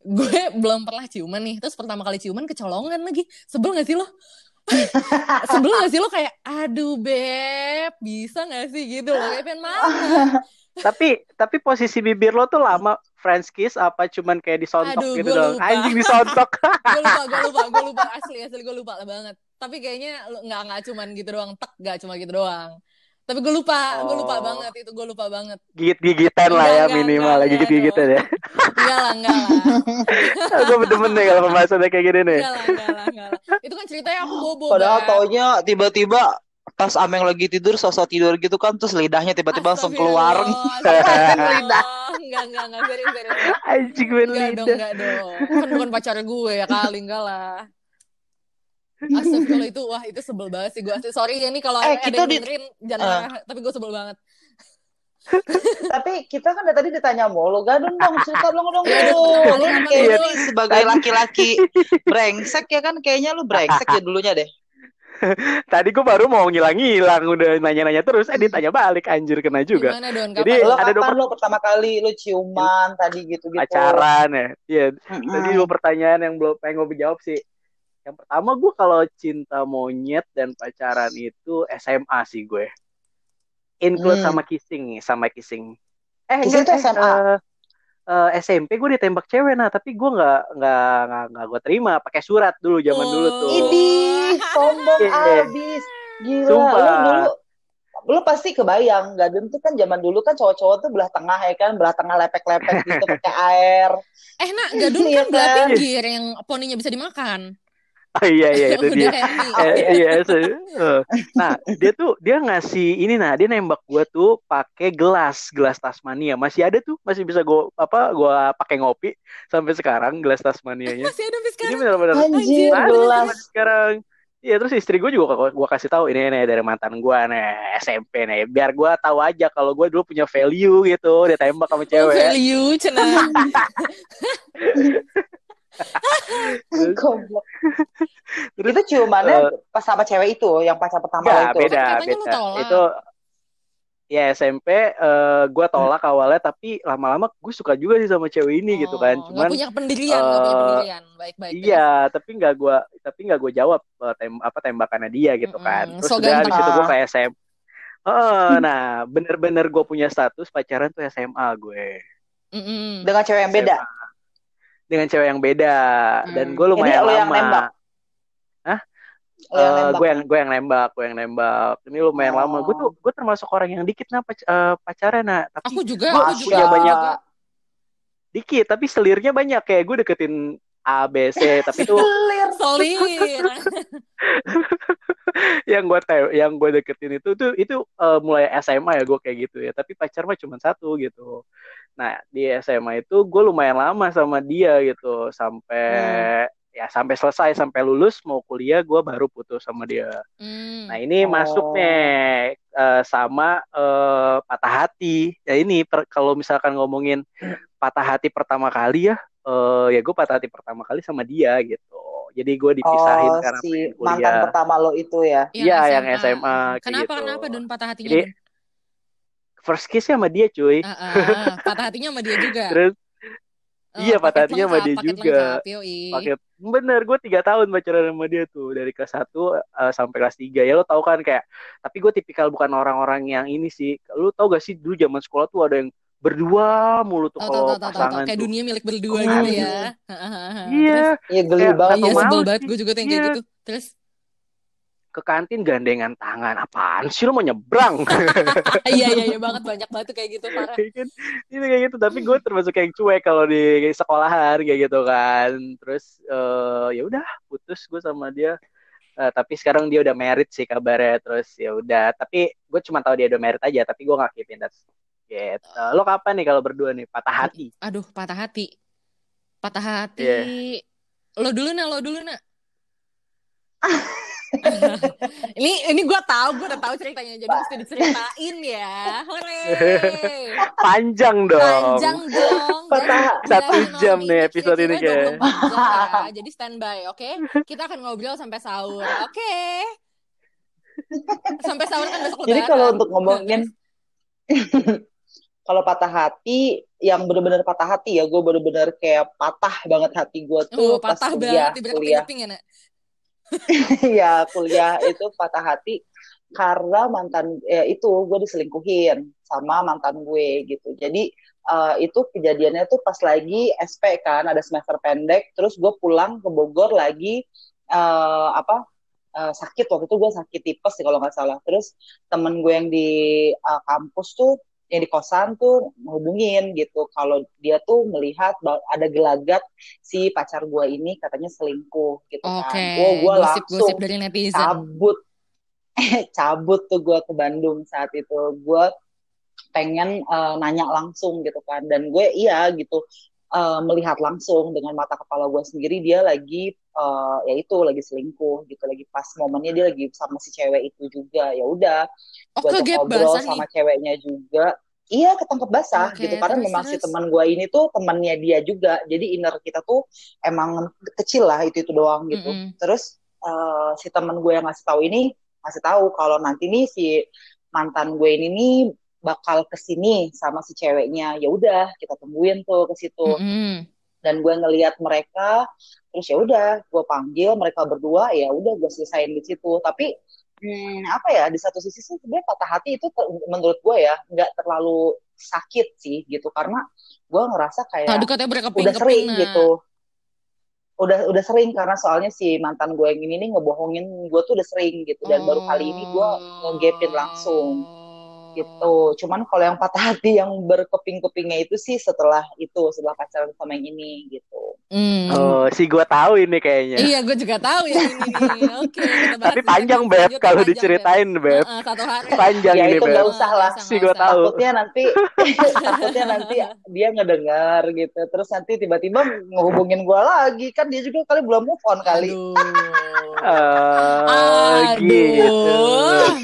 gue belum pernah ciuman nih. Terus pertama kali ciuman kecolongan lagi. Sebel gak sih lo? Sebel gak sih lo kayak aduh beb bisa gak sih? Gitu loh. Kayak pengen tapi tapi posisi bibir lo tuh lama. French kiss apa cuman kayak disontok Aduh, gitu dong lupa. anjing disontok. Gue lupa gue lupa gue lupa. Asli asli gue lupa banget. Tapi kayaknya nggak nggak cuman gitu doang. Tek gak cuma gitu doang tapi gue lupa, oh. gue lupa banget itu gue lupa banget. Gigit-gigitan lah ya minimal lah gigit-gigitan ya. Enggak lah, enggak lah. gue bener nih kalau pembahasannya kayak gini nih. Enggak lah, enggak lah, enggak lah. Itu kan ceritanya aku bobo. Padahal kan? taunya tiba-tiba pas Ameng lagi tidur sosok tidur gitu kan terus lidahnya tiba-tiba langsung keluar. lidah. Enggak, enggak, enggak, serius, serius. Anjing lidah. Enggak dong, enggak dong. Kan bukan pacar gue ya kali, enggak lah. Astagfirullah itu wah itu sebel banget sih gue asli sorry ya nih kalau eh, ada yang di... dengerin jangan uh. tapi gue sebel banget tapi kita kan dari tadi ditanya mulu gadun dong cerita dong dong lu lu kayaknya sebagai laki-laki brengsek ya kan kayaknya lu brengsek ya dulunya deh Tadi gue baru mau ngilang-ngilang udah nanya-nanya terus, eh ditanya balik anjir kena juga. Gimana Don? Kapan? Jadi lo ada dua lo pertama kali lo ciuman tadi gitu-gitu. Pacaran ya. Iya. Mm-hmm. Tadi dua pertanyaan yang belum pengen gue jawab sih. Yang pertama gue kalau cinta monyet dan pacaran itu SMA sih gue. Include hmm. sama kissing nih, sama kissing. Eh, kissing itu SMA. Uh, uh, eh, SMP gue ditembak cewek nah tapi gue nggak nggak nggak gue terima pakai surat dulu zaman oh. dulu tuh. Ini sombong yeah. abis. Gila, Sumpah. lu dulu lu pasti kebayang Gadun tuh kan zaman dulu kan cowok-cowok tuh belah tengah ya kan belah tengah lepek-lepek gitu pakai air eh nak Gadun iya kan belah kan? pinggir yang poninya bisa dimakan Oh iya iya itu dia. eh, iya, uh. Nah, dia tuh dia ngasih ini nah, dia nembak gua tuh pakai gelas, gelas Tasmania. Masih ada tuh, masih bisa gua apa gua pakai ngopi sampai sekarang gelas Tasmanianya. Masih ada sampai sekarang. Ini benar-benar Anjir, gelas sekarang. Iya terus istri gue juga gue kasih tahu ini nih dari mantan gue nih SMP nih biar gue tahu aja kalau gue dulu punya value gitu dia tembak sama cewek. Oh, value cenah. Goblok. Terus, itu ciumannya uh, pas sama cewek itu yang pacar pertama ya, itu. beda, kan beda. Itu ya SMP uh, eh, gue tolak awalnya tapi lama-lama gue suka juga sih sama cewek ini oh, gitu kan oh, cuman gak punya pendirian uh, gak punya eh, pendirian baik-baik iya ya. tapi nggak gue tapi nggak gue jawab uh, tem apa tembakannya dia gitu mm -hmm. kan terus so udah habis itu gue ke SM uh, nah bener-bener gue punya status pacaran tuh SMA gue mm -hmm. dengan cewek yang beda dengan cewek yang beda hmm. dan gue lumayan Ini lama. Yang nembak. Hah? Uh, gue yang gue yang nembak, gue yang nembak. Ini lumayan oh. lama. Gue tuh gue termasuk orang yang dikit nah pac uh, pacaran nah. Tapi aku juga, gue aku juga banyak. Dikit, tapi selirnya banyak kayak gue deketin A B C tapi tuh selir yang gue yang gue deketin itu tuh itu uh, mulai SMA ya gue kayak gitu ya tapi pacar mah cuma satu gitu Nah di SMA itu gue lumayan lama sama dia gitu sampai hmm. ya sampai selesai sampai lulus mau kuliah gue baru putus sama dia. Hmm. Nah ini oh. masuk nih uh, sama uh, patah hati. Ya ini kalau misalkan ngomongin patah hati pertama kali ya, uh, ya gue patah hati pertama kali sama dia gitu. Jadi gue dipisahin oh, karena si kuliah. mantan pertama lo itu ya? Iya yang SMA. Kenapa gitu. kenapa dan patah hatinya? Jadi, first kiss sama dia cuy. Uh, uh, patah hatinya sama dia juga. Terus Oh, iya patah hatinya sama dia paket juga. paket bener gue tiga tahun pacaran sama dia tuh dari kelas satu uh, sampai kelas tiga ya lo tau kan kayak tapi gue tipikal bukan orang-orang yang ini sih lo tau gak sih dulu zaman sekolah tuh ada yang berdua mulu tuh kalau pasangan kayak dunia milik berdua oh, gitu ya. Iya. Iya geli banget. Iya sebel banget gue juga kayak gitu. Terus? Ke kantin gandengan tangan. Apaan sih lo mau nyebrang? Iya iya iya. Banget banyak banget tuh kayak gitu parah. itu kan, kayak gitu. Tapi gue termasuk yang cuek kalau di sekolahan kayak gitu kan. Terus uh, ya udah putus gue sama dia. Uh, tapi sekarang dia udah merit sih kabarnya. Terus ya udah. Tapi gue cuma tahu dia udah merit aja. Tapi gue gak keepin that gitu. Lo kapan nih kalau berdua nih? Patah hati. aduh patah hati. Patah hati. Yeah. lo dulu nak. Lo dulu nak. Ini ini gue tahu gue udah tahu ceritanya. Jadi mesti diceritain ya. Hore. Panjang dong. Panjang dong. Satu jam nih episode ini kayak ya. jadi standby oke? Okay? kita akan ngobrol sampai sahur oke? Okay? sampai sahur kan besok jadi kalau untuk ngomongin kalau patah hati yang bener-bener patah hati ya gue bener-bener kayak patah banget hati gue tuh oh, patah pas kuliah, banget kuliah. ya ya kuliah itu patah hati karena mantan ya itu gue diselingkuhin sama mantan gue gitu. Jadi uh, itu kejadiannya tuh pas lagi SP kan ada semester pendek terus gue pulang ke Bogor lagi uh, apa uh, sakit. Waktu itu gue sakit tipes sih kalau nggak salah. Terus temen gue yang di uh, kampus tuh yang di kosan tuh menghubungin gitu kalau dia tuh melihat ada gelagat si pacar gue ini katanya selingkuh gitu okay. kan. Oh, gue langsung gosip dari netizen. cabut cabut tuh gue ke Bandung saat itu. Gue pengen uh, nanya langsung gitu kan dan gue iya gitu uh, melihat langsung dengan mata kepala gue sendiri dia lagi uh, ya itu lagi selingkuh gitu lagi pas momennya dia lagi sama si cewek itu juga ya udah oh, gue ngobrol sama nih. ceweknya juga iya ketangkep basah okay, gitu karena terus, memang terus. si teman gue ini tuh temannya dia juga jadi inner kita tuh emang kecil lah itu itu doang gitu mm -hmm. terus uh, si teman gue yang ngasih tahu ini ngasih tahu kalau nanti nih si mantan gue ini nih bakal ke sini sama si ceweknya ya udah kita tungguin tuh ke situ mm -hmm. Dan gue ngelihat mereka terus ya udah gue panggil mereka berdua ya udah gue selesain di situ tapi hmm, apa ya di satu sisi sih sebenarnya patah hati itu menurut gue ya nggak terlalu sakit sih gitu karena gue ngerasa kayak nah, udah sering nah. gitu udah udah sering karena soalnya si mantan gue yang ini nih ngebohongin gue tuh udah sering gitu dan oh. baru kali ini gue ngegepin langsung gitu. Cuman kalau yang patah hati yang berkeping-kepingnya itu sih setelah itu setelah pacaran sama yang ini gitu Hmm. Oh, si gue tahu ini kayaknya. Iya, gue juga tahu ya ini nih. Oke, Tapi panjang beb kalau diceritain Beb. beb. Heeh, satu hari. Panjang Ya ini itu beb. nggak usah lah. Si gue tahu. takutnya nanti takutnya nanti dia ngedengar gitu terus nanti tiba-tiba ngehubungin gue lagi kan dia juga kali belum move on kali Aduh. Gitu. Aduh.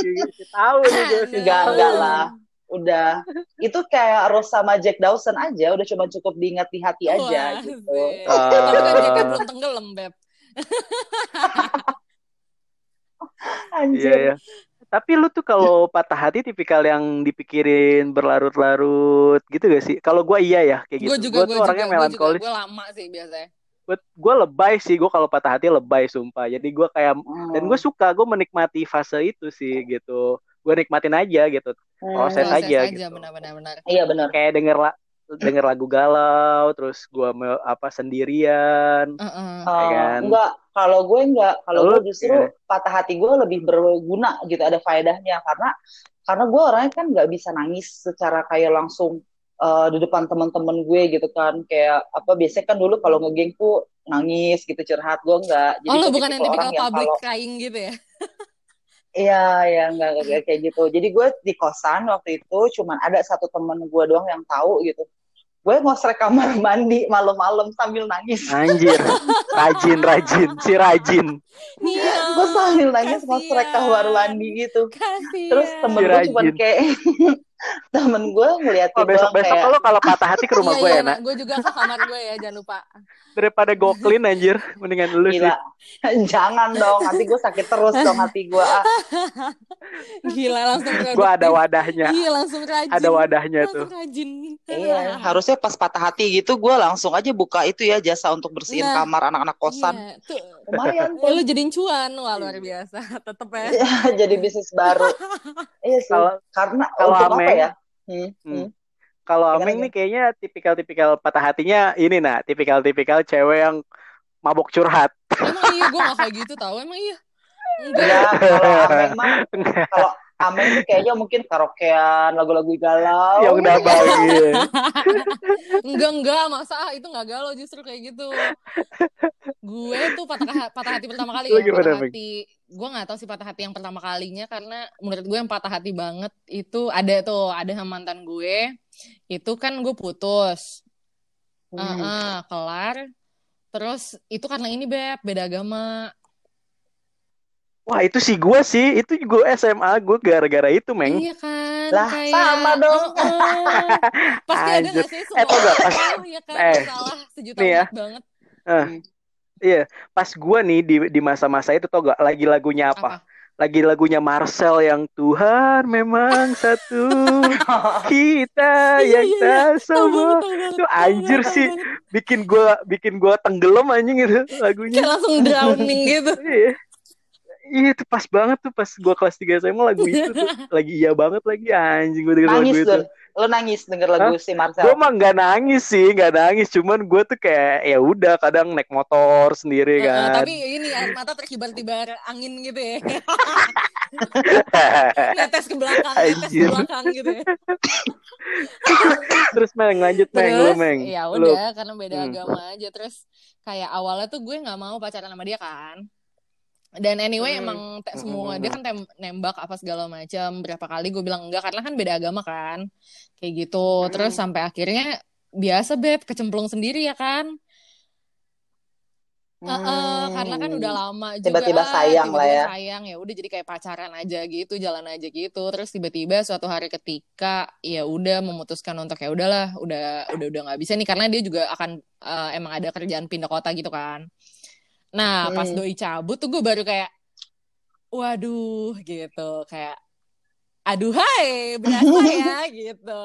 Gitu, Tahu nih gue sih. enggak lah udah itu kayak Rose sama Jack Dawson aja udah cuma cukup diingat di hati aja Wah, gitu Beb. Ah. Tapi kan kan belum tenggelam, Beb. anjir Iya ya. Tapi lu tuh kalau patah hati tipikal yang dipikirin berlarut-larut gitu gak sih? Kalau gue iya ya kayak gitu. Gue juga, gue tuh orangnya juga, gue juga. melankolis. Gue lama sih biasanya. Gue lebay sih. Gue kalau patah hati lebay sumpah. Jadi gue kayak Hmm. dan gue suka gue menikmati fase itu sih gitu. Gue nikmatin aja gitu. Hmm. proses Proses aja aja, gitu. benar-benar. benar. iya benar Kayak denger la denger lagu galau, terus gue apa sendirian. Heeh. Uh, kan? enggak kalau gue enggak kalau gue justru gimana? patah hati gue lebih berguna gitu ada faedahnya karena karena gue orangnya kan nggak bisa nangis secara kayak langsung uh, di depan teman-teman gue gitu kan kayak apa biasanya kan dulu kalau ngegeng tuh nangis gitu curhat gue enggak Oh, lu gue bukan yang tipikal yang public kalau crying gitu ya? Iya, ya enggak enggak kayak gitu. Jadi gue di kosan waktu itu cuman ada satu temen gue doang yang tahu gitu. Gue ngosrek kamar mandi malam-malam sambil nangis. Anjir, rajin, rajin, si rajin. Iya. gue sambil nangis ngosrek kasihan. kamar mandi gitu. Kasihan. Terus temen Si gue cuman kayak temen gue ngeliatin Oh, doang besok-besok kayak lo kalau patah hati ke rumah iya, gue iya, ya, nak. Gue juga ke kamar gue ya, jangan lupa. Daripada go clean anjir, mendingan lu sih. gila. Jangan dong, nanti gue sakit terus dong hati gue. Ah, Gila langsung. Gue ada wadahnya, Iya, langsung rajin. ada wadahnya tuh. Langsung rajin. iya, harusnya pas patah hati gitu gue langsung aja buka itu ya jasa untuk bersihin Nah, kamar anak-anak kosan. Iya, tuh. Lumayan Ya, lu jadiin cuan. Wah, luar biasa. Tetep ya. Jadi bisnis baru. Iya sih. Kalau Karena kalau Ameng, ya? Hmm, Hmm. hmm. kalau Gimana, Ameng nih kayaknya tipikal-tipikal patah hatinya ini nah, tipikal-tipikal cewek yang mabok curhat. Emang iya, gue gak kayak gitu tau. Emang iya. Enggak. Ya, kalau Ameng mah kalau Tuh kayaknya mungkin karaokean lagu-lagu galau. yang udah bagi. Enggak, enggak. Masa itu gak galau justru kayak gitu. Gue tuh patah, patah hati pertama kali ya. Patah hati. Gue gak tahu sih patah hati yang pertama kalinya. Karena menurut gue yang patah hati banget itu ada tuh. Ada sama mantan gue. Itu kan gue putus. Hmm. Heeh, kelar. Terus itu karena ini Beb, beda agama. Wah itu sih gue sih, itu gue SMA gue gara-gara itu meng. Iya kan, Lah, kayak sama dong. Heeh. Pasti ada Anjir. gak sih Eh, semua tau gak, pas- ya kan eh, salah sejuta nih ya. banget. Iya, pas gue nih di di masa-masa itu tau gak lagi lagunya apa? Apa? Lagi lagunya Marcel yang Tuhan memang satu, kita Iya, yang iya, sama. banget, tahu banget. Itu anjir sih, bikin gue bikin gue tenggelam anjing itu lagunya. Kayak langsung drowning gitu. Iya. Iya itu pas banget tuh pas gue kelas 3 SMA lagu itu tuh lagi iya banget lagi anjing gue denger lagu Nangis itu. tuh. Lo nangis denger lagu si Marcel. Gue mah nggak nangis sih, nggak nangis. Cuman gue tuh kayak ya udah kadang naik motor sendiri kan. tapi ini air mata terkibar-kibar angin gitu ya. netes ke belakang, netes ke belakang gitu ya. Terus meng lanjut meng lu Terus meng. ya Lu. udah karena beda Hmm. agama aja terus kayak awalnya tuh gue nggak mau pacaran sama dia kan. Dan anyway Hmm. emang te- semua Hmm. dia kan tem- nembak apa segala macam berapa kali gue bilang enggak karena kan beda agama kan. Kayak gitu. Hmm. Terus sampai akhirnya biasa beb kecemplung sendiri ya kan. Hmm. karena kan udah lama juga Tiba-tiba sayang lah tiba-tiba ya. sayang ya udah jadi kayak pacaran aja gitu jalan aja gitu terus tiba-tiba suatu hari ketika ya udah memutuskan untuk ya udahlah udah udah udah nggak bisa nih karena dia juga akan eh, emang ada kerjaan pindah kota gitu kan nah pas Hmm. doi cabut tuh gue baru kayak waduh gitu kayak aduh hai berasa ya gitu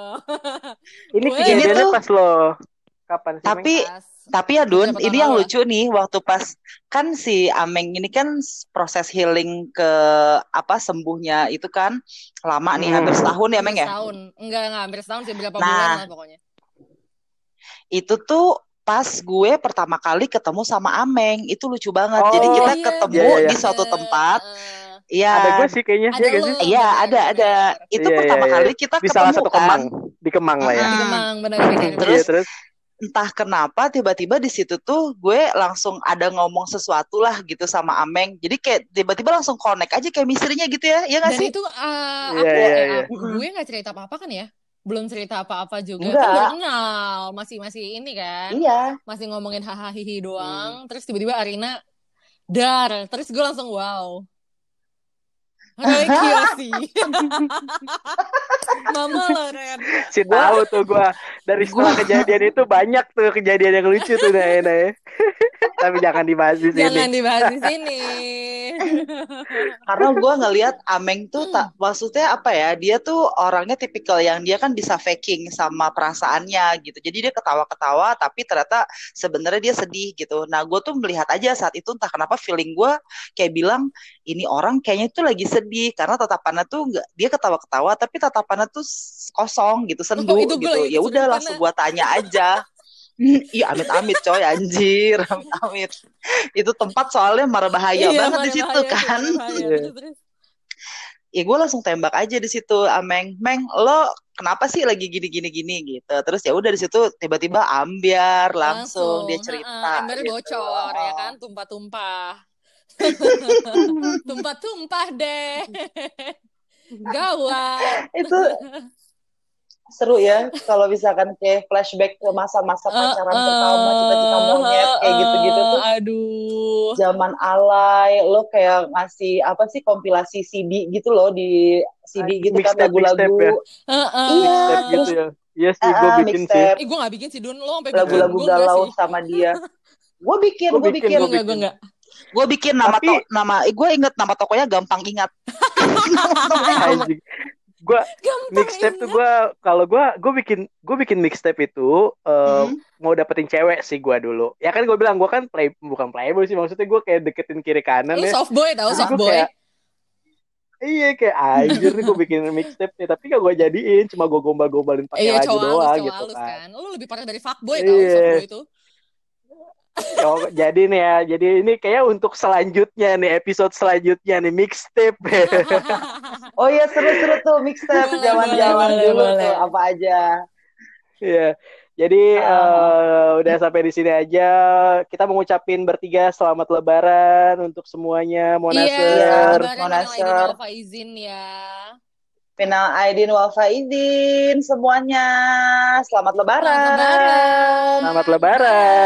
Ini kejadiannya pas lo kapan sih? Tapi? Pas- tapi ya Dun, ini yang lucu nih waktu pas kan si Ameng ini kan proses healing ke apa sembuhnya itu kan lama nih Hmm. hampir setahun ya Meng hampir ya. setahun enggak enggak hampir setahun sih berapa Nah. bulan lah pokoknya Itu tuh pas gue pertama kali ketemu sama Ameng itu lucu banget. Oh, Jadi kita iya, ketemu Iya, iya. di suatu bener. tempat. Iya. Ada gue sih kayaknya, Ada ya gak sih? Iya, ada ada. Itu Iya, pertama iya, iya. kali kita Di salah ketemu satu kan. Kemang, di Kemang lah ya. Di Mm-mm. Kemang, benar-benar. Terus Iya, terus entah kenapa tiba-tiba di situ tuh gue langsung ada ngomong sesuatu lah gitu sama Ameng. Jadi kayak tiba-tiba langsung connect aja kayak misterinya gitu ya. Iya gak Dan sih? itu uh, Iya, aku iya, eh, iya. aku- gue nggak cerita apa-apa kan ya? Belum cerita apa-apa juga. Enggak. Kan baru kenal, masih masih ini kan. Iya. Masih ngomongin hahaha hihi Hmm. doang. Terus tiba-tiba Arina dar. Terus gue langsung wow. Roy Kiyoshi. Mama Loren. Si tahu tuh gue dari setelah kejadian itu banyak tuh kejadian yang lucu tuh nah, nah, ya. Tapi jangan dibahas di sini. Jangan dibahas di sini. Karena gue ngelihat Ameng tuh tak maksudnya apa ya? Dia tuh orangnya tipikal yang dia kan bisa faking sama perasaannya gitu. Jadi dia ketawa-ketawa tapi ternyata sebenarnya dia sedih gitu. Nah, gue tuh melihat aja saat itu entah kenapa feeling gue kayak bilang ini orang kayaknya tuh lagi sedih karena tatapannya tuh enggak dia ketawa-ketawa tapi tatapannya tuh kosong gitu, sendu Oh, itu gue gitu. Ya udah langsung gue tanya aja. Iya amit-amit coy anjir amit-amit itu tempat soalnya marah bahaya Iya, banget di situ kan bahaya. Iya. Ya gue langsung tembak aja di situ Ameng Meng lo kenapa sih lagi gini gini gini gitu terus ya udah di situ tiba-tiba ambiar langsung, dia ha-ha, cerita embernya gitu. bocor ya kan tumpah-tumpah tumpah-tumpah deh. Gawat. Itu seru ya kalau misalkan kayak flashback ke masa-masa pacaran pertama cita-cita monyet kayak gitu-gitu tuh. aduh. Zaman alay lo kayak ngasih apa sih kompilasi CD gitu loh di CD gitu kan lagu-lagu. ya. Heeh. Iya, Mixtape terus gitu ya. Iya sih, gue ah, bikin sih. mixtape. Eh, gue gak bikin sih Dun. Lo sampai bikin lagu-lagu galau sih? sama dia. Gue bikin Gua gue bikin, bikin. gue enggak gue enggak gue bikin nama Tapi- to- nama gue inget nama tokonya gampang ingat. Gue mixtape tuh gue kalau gue gue bikin gue bikin mixtape itu eh, Hmm. mau dapetin cewek sih gue dulu. Ya kan gue bilang gue kan play bukan playboy sih maksudnya gue kayak deketin kiri kanan lu ya. soft boy tau soft gua boy kayak- Iya kayak anjir nih gue bikin mixtape nih tapi gak gue jadiin cuma gue gombal-gombalin pakai iya lagu doang gitu halus kan. kan lu lebih parah dari fuckboy tau Iya. soft boy itu Oh, jadi nih ya, jadi ini kayak untuk selanjutnya nih episode selanjutnya nih mixtape. oh iya seru-seru tuh mixtape zaman-zaman boleh, dulu boleh. tuh apa aja Iya. Jadi Ah. eh, udah sampai di sini aja. Kita mengucapin bertiga selamat lebaran untuk semuanya. iya Monaser. Aidin Wal Faizin ya Minal Aidin wal Faizin semuanya selamat lebaran Selamat lebaran Selamat lebaran.